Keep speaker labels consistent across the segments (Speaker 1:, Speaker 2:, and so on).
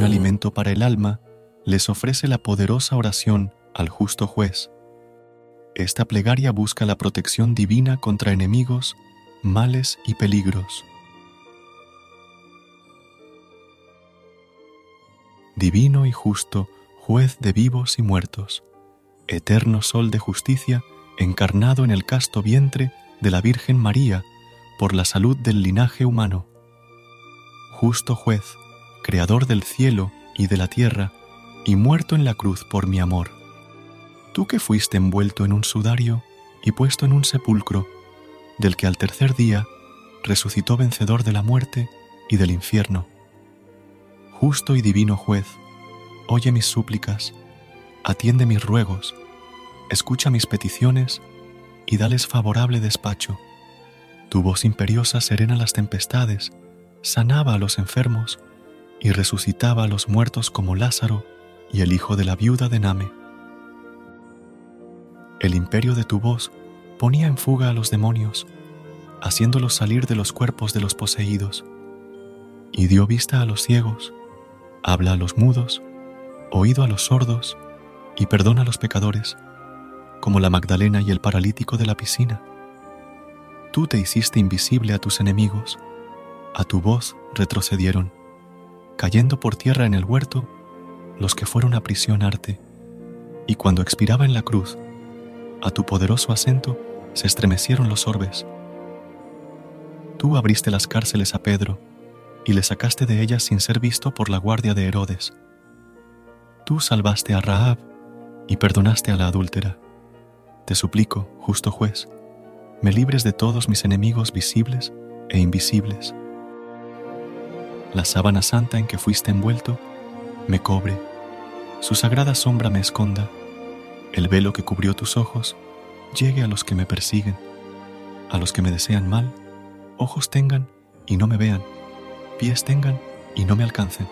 Speaker 1: Un alimento para el alma, les ofrece la poderosa oración al justo juez. Esta plegaria busca la protección divina contra enemigos, males y peligros. Divino y justo, juez de vivos y muertos, eterno sol de justicia, encarnado en el casto vientre de la Virgen María por la salud del linaje humano. Justo juez, creador del cielo y de la tierra, y muerto en la cruz por mi amor. Tú que fuiste envuelto en un sudario y puesto en un sepulcro, del que al tercer día resucitó vencedor de la muerte y del infierno. Justo y divino juez, oye mis súplicas, atiende mis ruegos, escucha mis peticiones y dales favorable despacho. Tu voz imperiosa serena las tempestades, sanaba a los enfermos y resucitaba a los muertos como Lázaro y el hijo de la viuda de Name. El imperio de tu voz ponía en fuga a los demonios, haciéndolos salir de los cuerpos de los poseídos, y dio vista a los ciegos, habla a los mudos, oído a los sordos, y perdona a los pecadores, como la Magdalena y el paralítico de la piscina. Tú te hiciste invisible a tus enemigos, a tu voz retrocedieron cayendo por tierra en el huerto los que fueron a prisionarte, y cuando expiraba en la cruz, a tu poderoso acento se estremecieron los orbes. Tú abriste las cárceles a Pedro y le sacaste de ellas sin ser visto por la guardia de Herodes. Tú salvaste a Rahab y perdonaste a la adúltera. Te suplico, justo juez, me libres de todos mis enemigos visibles e invisibles la sábana santa en que fuiste envuelto me cobre, su sagrada sombra me esconda, el velo que cubrió tus ojos llegue a los que me persiguen, a los que me desean mal, ojos tengan y no me vean, pies tengan y no me alcancen,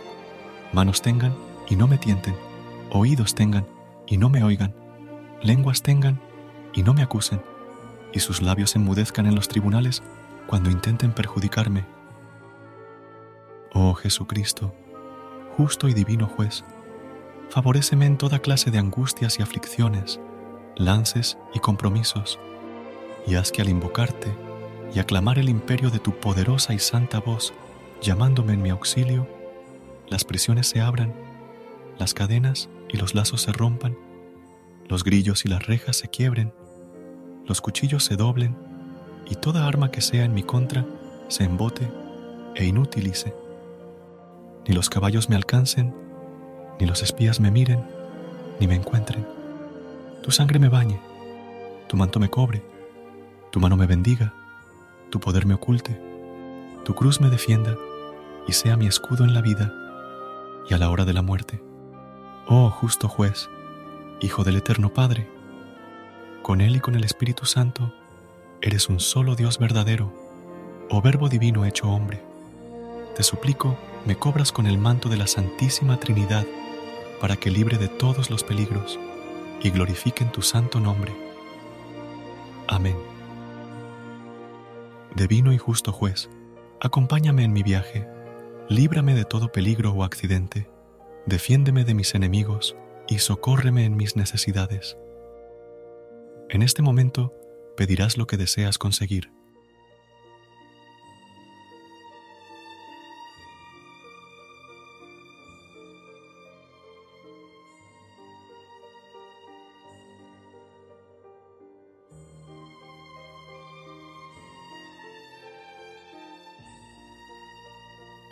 Speaker 1: manos tengan y no me tienten, oídos tengan y no me oigan, lenguas tengan y no me acusen, y sus labios enmudezcan en los tribunales cuando intenten perjudicarme Oh Jesucristo, justo y divino juez, favoréceme en toda clase de angustias y aflicciones, lances y compromisos, y haz que al invocarte y aclamar el imperio de tu poderosa y santa voz, llamándome en mi auxilio, las prisiones se abran, las cadenas y los lazos se rompan, los grillos y las rejas se quiebren, los cuchillos se doblen, y toda arma que sea en mi contra se embote e inutilice ni los caballos me alcancen, ni los espías me miren, ni me encuentren. Tu sangre me bañe, tu manto me cobre, tu mano me bendiga, tu poder me oculte, tu cruz me defienda y sea mi escudo en la vida y a la hora de la muerte. Oh justo juez, Hijo del Eterno Padre, con Él y con el Espíritu Santo, eres un solo Dios verdadero, oh Verbo Divino hecho hombre. Te suplico, me cobras con el manto de la Santísima Trinidad para que libre de todos los peligros y glorifiquen tu santo nombre. Amén. Divino y justo juez, acompáñame en mi viaje, líbrame de todo peligro o accidente, defiéndeme de mis enemigos y socórreme en mis necesidades. En este momento pedirás lo que deseas conseguir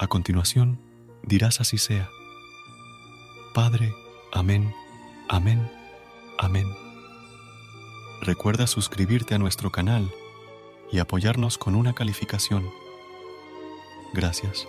Speaker 1: A continuación, dirás así sea. Padre, amén, amén, amén. Recuerda suscribirte a nuestro canal y apoyarnos con una calificación. Gracias.